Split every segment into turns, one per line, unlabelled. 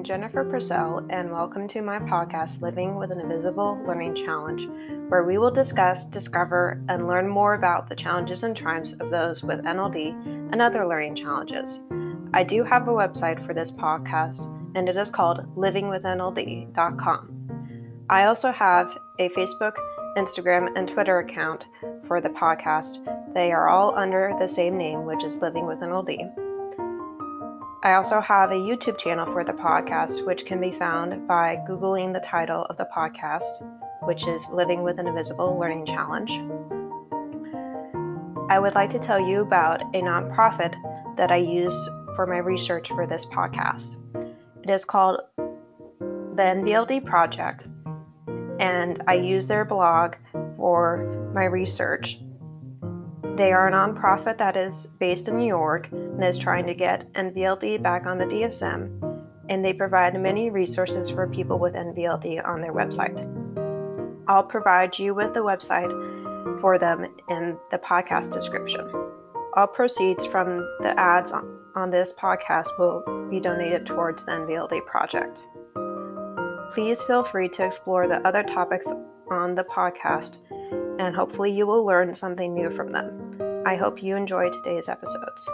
I'm Jennifer Purcell, and welcome to my podcast, Living with an Invisible Learning Challenge, where we will discuss, discover, and learn more about the challenges and triumphs of those with NLD and other learning challenges. I do have a website for this podcast, and it is called livingwithnld.com. I also have a Facebook, Instagram, and Twitter account for the podcast. They are all under the same name, which is Living with NLD. I also have a YouTube channel for the podcast, which can be found by Googling the title of the podcast, which is Living with an Invisible Learning Challenge. I would like to tell you about a nonprofit that I use for my research for this podcast. It is called the NVLD Project, and I use their blog for my research they are a nonprofit that is based in New York and is trying to get NVLD back on the DSM, and they provide many resources for people with NVLD on their website. I'll provide you with the website for them in the podcast description. All proceeds from the ads on this podcast will be donated towards the NVLD project. Please feel free to explore the other topics on the podcast, and hopefully, you will learn something new from them. I hope you enjoy today's episodes.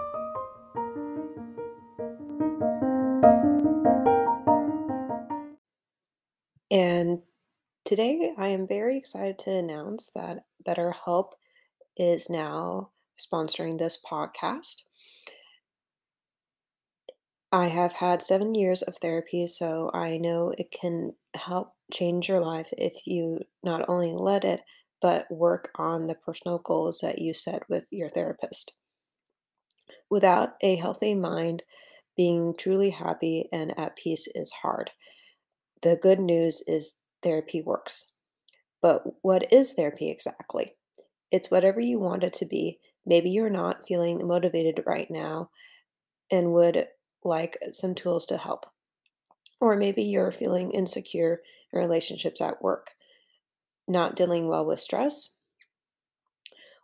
And today I am very excited to announce that BetterHelp is now sponsoring this podcast. I have had seven years of therapy, so I know it can help change your life if you not only let it, but work on the personal goals that you set with your therapist. Without a healthy mind, being truly happy and at peace is hard. The good news is therapy works. But what is therapy exactly? It's whatever you want it to be. Maybe you're not feeling motivated right now and would like some tools to help. Or maybe you're feeling insecure in relationships at work not dealing well with stress,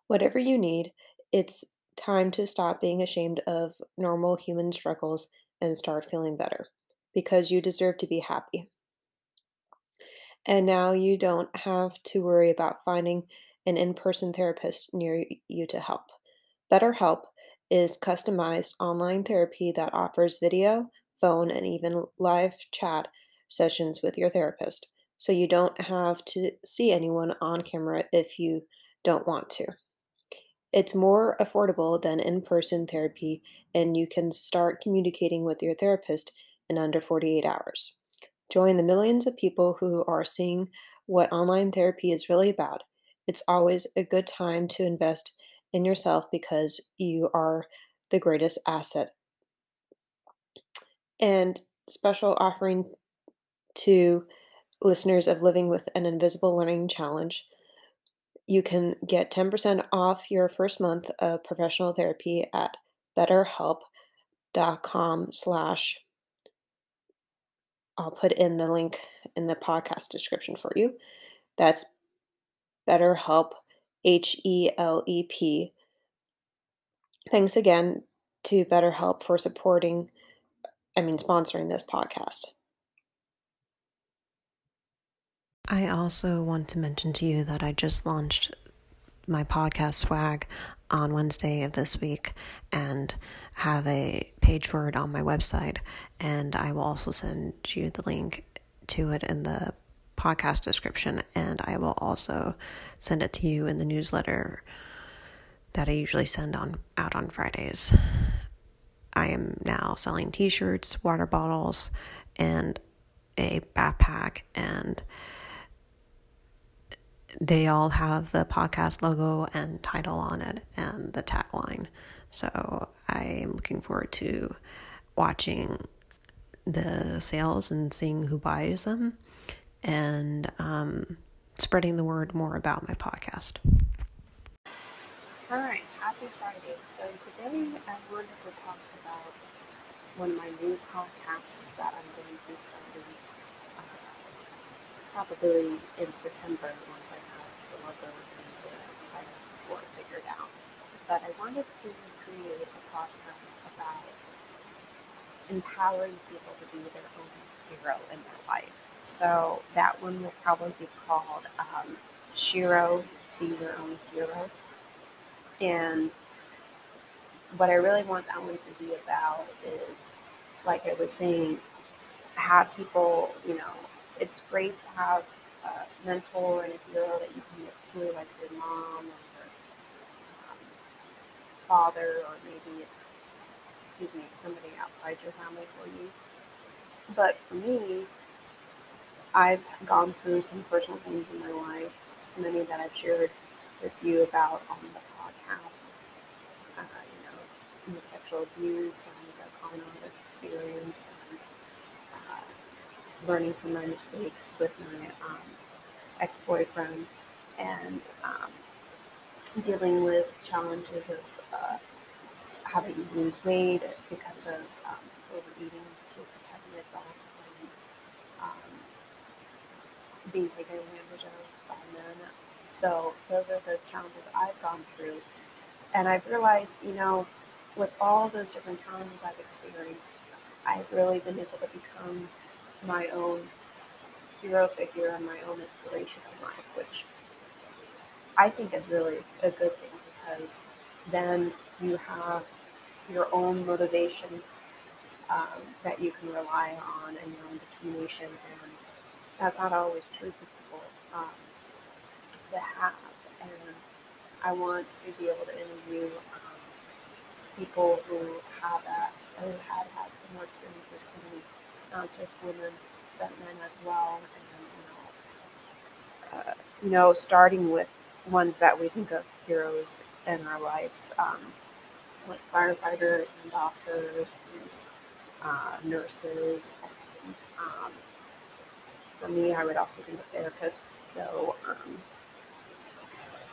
whatever you need, it's time to stop being ashamed of normal human struggles and start feeling better because you deserve to be happy. And now you don't have to worry about finding an in person therapist near you to help. BetterHelp is customized online therapy that offers video, phone, and even live chat sessions with your therapist so you don't have to see anyone on camera if you don't want to. It's more affordable than in person therapy, and you can start communicating with your therapist in under 48 hours. Join the millions of people who are seeing what online therapy is really about. It's always a good time to invest in yourself because you are the greatest asset. And special offering to listeners of Living with an Invisible Learning Challenge, you can get 10% off your first month of professional therapy at betterhelp.com slash I'll put in the link in the podcast description for you. That's BetterHelp, H E L E P. Thanks again to BetterHelp for supporting, I mean, sponsoring this podcast. I also want to mention to you that I just launched my podcast swag on Wednesday of this week and have a page for it on my website. And I will also send you the link to it in the podcast description. And I will also send it to you in the newsletter that I usually send on out on Fridays. I am now selling t-shirts, water bottles, and a backpack and they all have the podcast logo and title on it and the tagline. So I'm looking forward to watching the sales and seeing who buys them and um, spreading the word more about my podcast.
All right, happy Friday. So today I wanted to talk about one of my new podcasts that I'm going to starting uh, probably in September once I have the logos and the for figured out. But I wanted to create a podcast about empowering people to be their own hero in their life. So that one will probably be called um, Shero, Be Your Own Hero. And what I really want that one to be about is, like I was saying, have people, you know, it's great to have a mentor and a hero that you can look to, like your mom or your um, father, or maybe it's, excuse me, somebody outside your family for you. But for me, I've gone through some personal things in my life, many that I've shared with you about on the podcast. Uh, you know, the sexual abuse and the con artist experience, and learning from my mistakes with my um, ex-boyfriend, and um, dealing with challenges of uh, having to lose weight because of um, overeating to protect myself from um, being taken advantage of by men. So those are the challenges I've gone through. And I've realized, you know, with all those different challenges I've experienced, I've really been able to become my own hero figure and my own inspiration in life, which I think is really a good thing because then you have your own motivation um, that you can rely on and your own determination and that's not always true for people um, to have. And I want to be able to interview um, people who have that, who have had similar experiences to me, not just women, but men as well. And, you know, uh, you know, starting with ones that we think of heroes in our lives, um, like firefighters and doctors and uh, nurses and um, for me, I would also be a therapist, so um,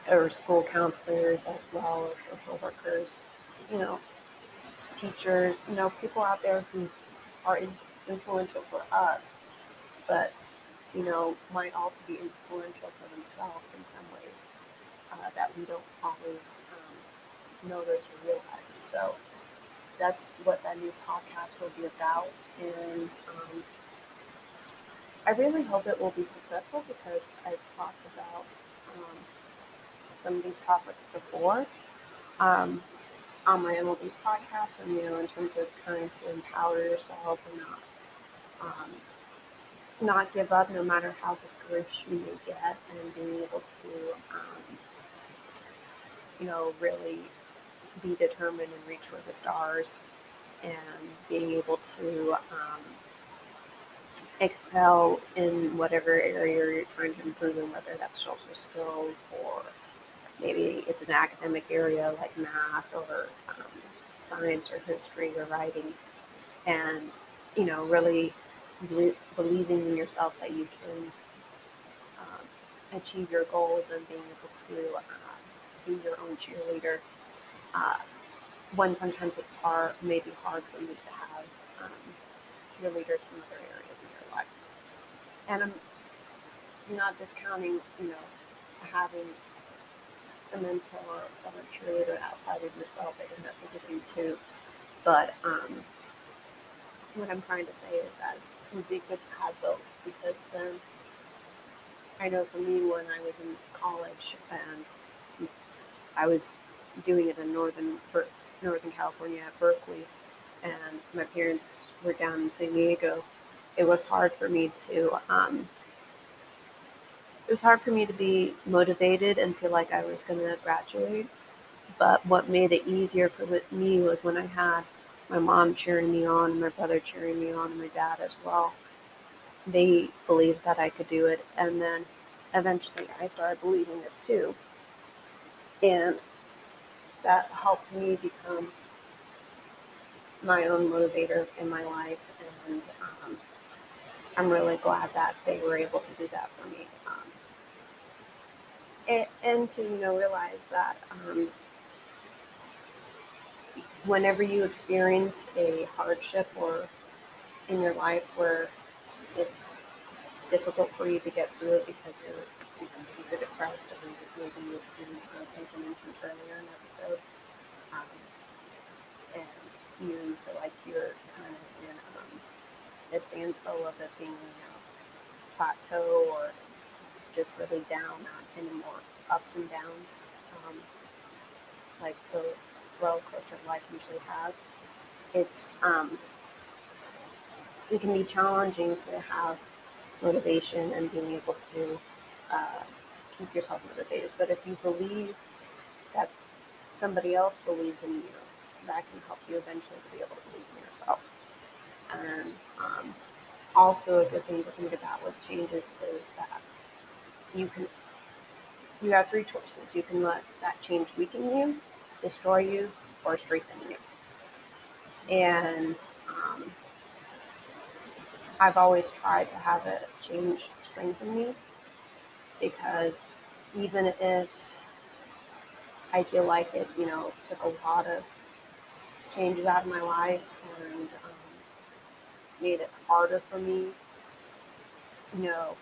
or school counselors as well, or social workers, you know, teachers, you know, people out there who are influential for us, but you know, might also be influential for themselves in some ways uh, that we don't always um, notice or realize. So that's what that new podcast will be about, and um, I really hope it will be successful because I've talked about um, some of these topics before um, on my NLD podcast, and you know, in terms of trying to empower yourself and not um, not give up, no matter how discouraged you may get, and being able to, um, you know, really be determined and reach for the stars, and being able to um, excel in whatever area you're trying to improve in, whether that's social skills or maybe it's an academic area like math or um, science or history or writing. And, you know, really believing in yourself that you can um, achieve your goals and being able to uh, be your own cheerleader. Uh, when sometimes it's hard, maybe hard for you to have um, cheerleaders from other areas of your life. and I'm not discounting, you know, having a mentor or a cheerleader outside of yourself. I think that's a good thing too. But um, what I'm trying to say is that would be good to have both because then I know for me when I was in college and I was doing it in northern Northern California at Berkeley, and my parents were down in San Diego it was hard for me to um, it was hard for me to be motivated and feel like I was going to graduate. But what made it easier for me was when I had my mom cheering me on, my brother cheering me on, and my dad as well. They believed that I could do it, and then eventually I started believing it too. And that helped me become my own motivator in my life and um, I'm really glad that they were able to do that for me. Um, and, and, to you know realize that um, whenever you experience a hardship or in your life where it's difficult for you to get through it because you're you're depressed or maybe you experience some things I mentioned earlier in the episode. Um, and you feel like you're kind of in um, a standstill of it being, you know, plateau or just really down, not any more ups and downs, um, like the roller coaster of life usually has. It's um, it can be challenging to have motivation and being able to uh, keep yourself motivated. But if you believe that somebody else believes in you, that can help you eventually to be able to believe in yourself. And um, also a good thing to think about with changes is that you can you have three choices. You can let that change weaken you, destroy you, or strengthen you. And um, I've always tried to have it change strengthen me because even if I feel like it, you know, took a lot of changes out of my life and um, made it harder for me, you know,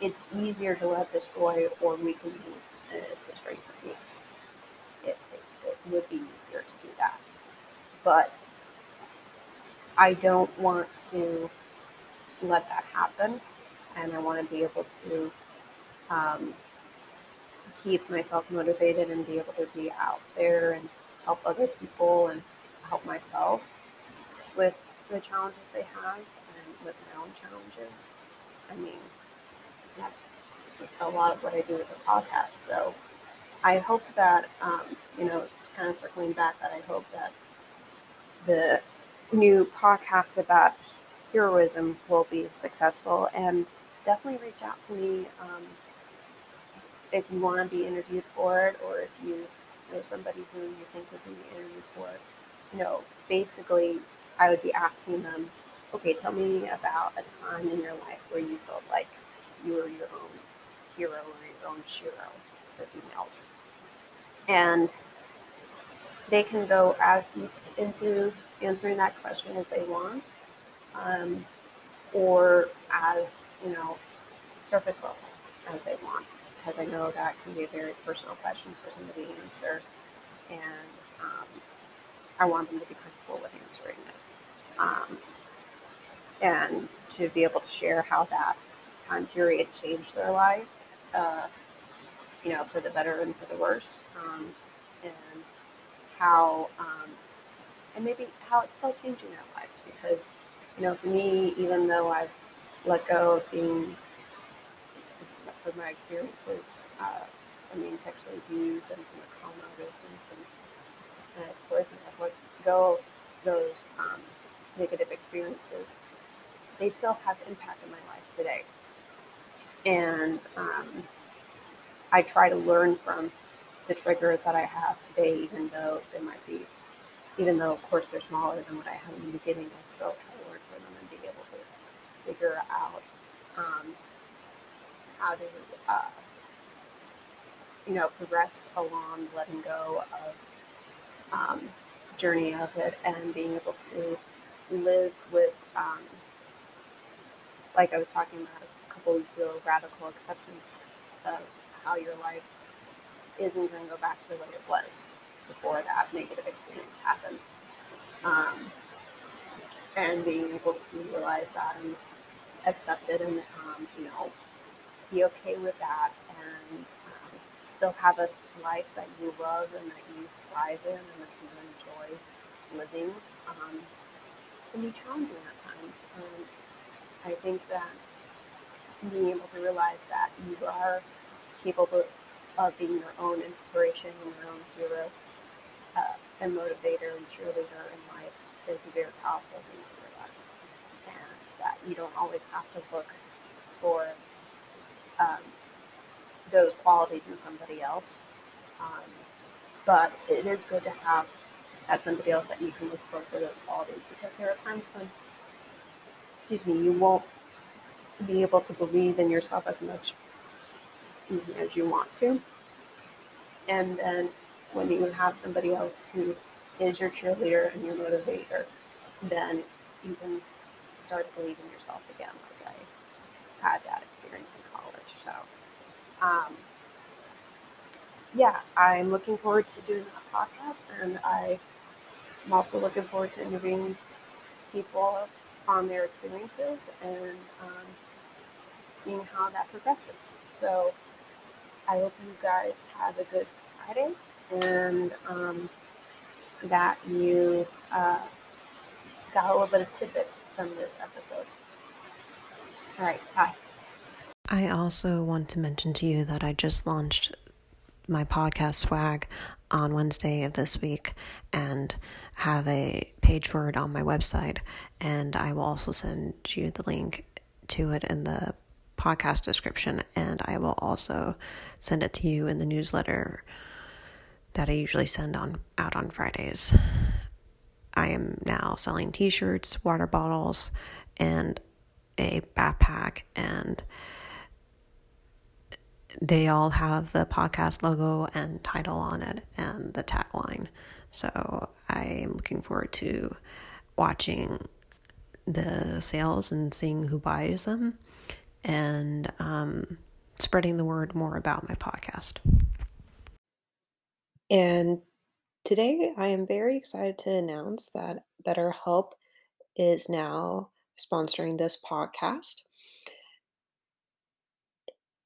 it's easier to let destroy or weaken me than it is to strengthen me. Would be easier to do that. But I don't want to let that happen. And I want to be able to um, keep myself motivated and be able to be out there and help other people and help myself with the challenges they have and with my own challenges. I mean, that's a lot of what I do with the podcast. So I hope that, um, you know, it's kind of circling back that I hope that the new podcast about heroism will be successful and definitely reach out to me um, if you want to be interviewed for it or if you know somebody who you think would be interviewed for it. You know, basically, I would be asking them, okay, tell me about a time in your life where you felt like you were your own hero or your own shero for females. And they can go as deep into answering that question as they want, um, or as, you know, surface level as they want, because I know that can be a very personal question for somebody to answer, and um, I want them to be comfortable with answering it. Um, and to be able to share how that time period changed their life, uh, you know, for the better and for the worse, um, and how, um, and maybe how it's still changing their lives. Because, you know, for me, even though I've let go of being, of my experiences, uh, I mean, sexually abused and from a trauma artist and from an ex-boyfriend, I've let go those um, negative experiences. They still have impact in my life today and um, I try to learn from the triggers that I have today, even though they might be, even though of course they're smaller than what I had in the beginning. I still try to learn from them and be able to figure out um, how to, uh, you know, progress along letting go of um, journey of it and being able to live with, um, like I was talking about a couple weeks ago, radical acceptance of how your life isn't going to go back to the way it was before that negative experience happened. Um, and being able to realize that and accept it and, um, you know, be okay with that and um, still have a life that you love and that you thrive in and that you enjoy living um, can be challenging at times. And I think that being able to realize that you are capable of being your own inspiration and your own hero uh, and motivator and cheerleader in life is a very powerful thing to realize. And that you don't always have to look for um, those qualities in somebody else. Um, but it is good to have that somebody else that you can look for for those qualities because there are times when, excuse me, you won't be able to believe in yourself as much as you want to. And then when you have somebody else who is your cheerleader and your motivator, then you can start believing yourself again, like I had that experience in college. So, um, yeah, I'm looking forward to doing that podcast, and I I'm also looking forward to interviewing people on their experiences and um, seeing how that progresses. So I hope you guys have a good Friday and um, that you uh, got a little bit of tidbit from this episode. All right, bye.
I also want to mention to you that I just launched my podcast swag on Wednesday of this week and have a page for it on my website. And I will also send you the link to it in the podcast description. And I will also send it to you in the newsletter that I usually send on out on Fridays. I am now selling t-shirts, water bottles, and a backpack and they all have the podcast logo and title on it and the tagline. So I am looking forward to watching the sales and seeing who buys them and um, spreading the word more about my podcast. And today I am very excited to announce that BetterHelp is now sponsoring this podcast.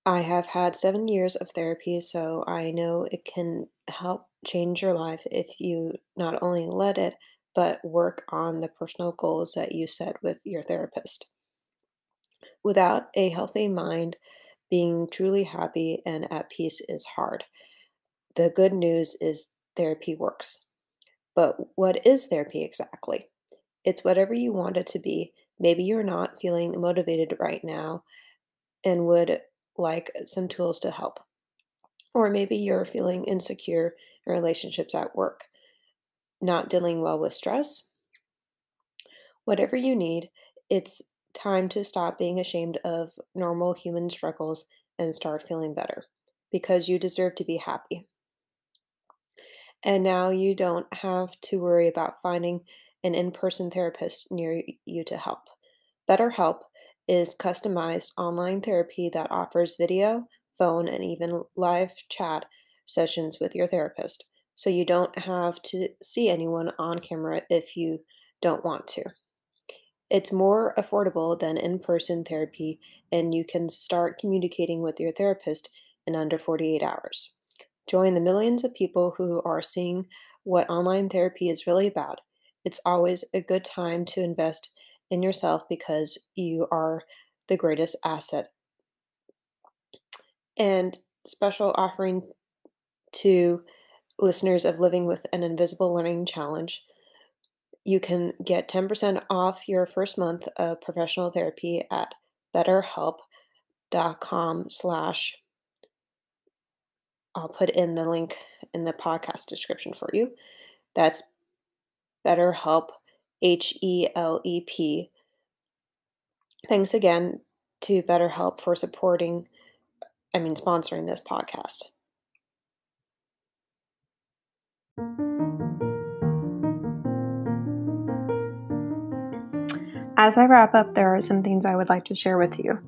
I have had seven years of therapy, so I know it can help change your life if you not only let it, but work on the personal goals that you set with your therapist. Without a healthy mind, being truly happy and at peace is hard. The good news is therapy works. But what is therapy exactly? It's whatever you want it to be. Maybe you're not feeling motivated right now and would like some tools to help. Or maybe you're feeling insecure in relationships at work, not dealing well with stress. Whatever you need, it's time to stop being ashamed of normal human struggles and start feeling better because you deserve to be happy. And now you don't have to worry about finding an in person therapist near you to help. BetterHelp is customized online therapy that offers video, phone, and even live chat sessions with your therapist. So you don't have to see anyone on camera if you don't want to. It's more affordable than in person therapy, and you can start communicating with your therapist in under 48 hours. Join the millions of people who are seeing what online therapy is really about. It's always a good time to invest in yourself because you are the greatest asset. And special offering to listeners of Living with an Invisible Learning Challenge. You can get 10% off your first month of professional therapy at betterhelp.com slash I'll put in the link in the podcast description for you. That's BetterHelp H E L E P. Thanks again to BetterHelp for supporting, I mean, sponsoring this podcast. As I wrap up, there are some things I would like to share with you.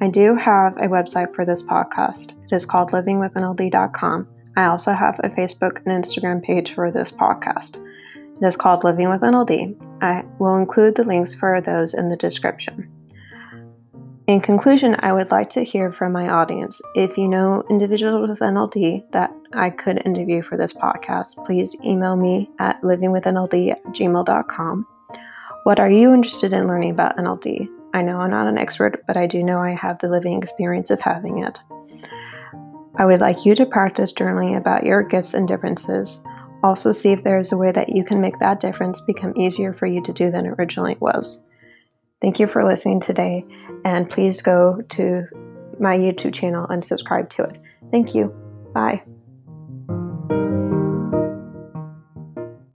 I do have a website for this podcast. It is called livingwithnld.com. I also have a Facebook and Instagram page for this podcast. It is called Living with NLD. I will include the links for those in the description. In conclusion, I would like to hear from my audience. If you know individuals with NLD that I could interview for this podcast, please email me at livingwithnld at gmail.com. What are you interested in learning about NLD? I know I'm not an expert, but I do know I have the living experience of having it. I would like you to practice journaling about your gifts and differences. Also, see if there is a way that you can make that difference become easier for you to do than originally it was. Thank you for listening today, and please go to my YouTube channel and subscribe to it. Thank you. Bye.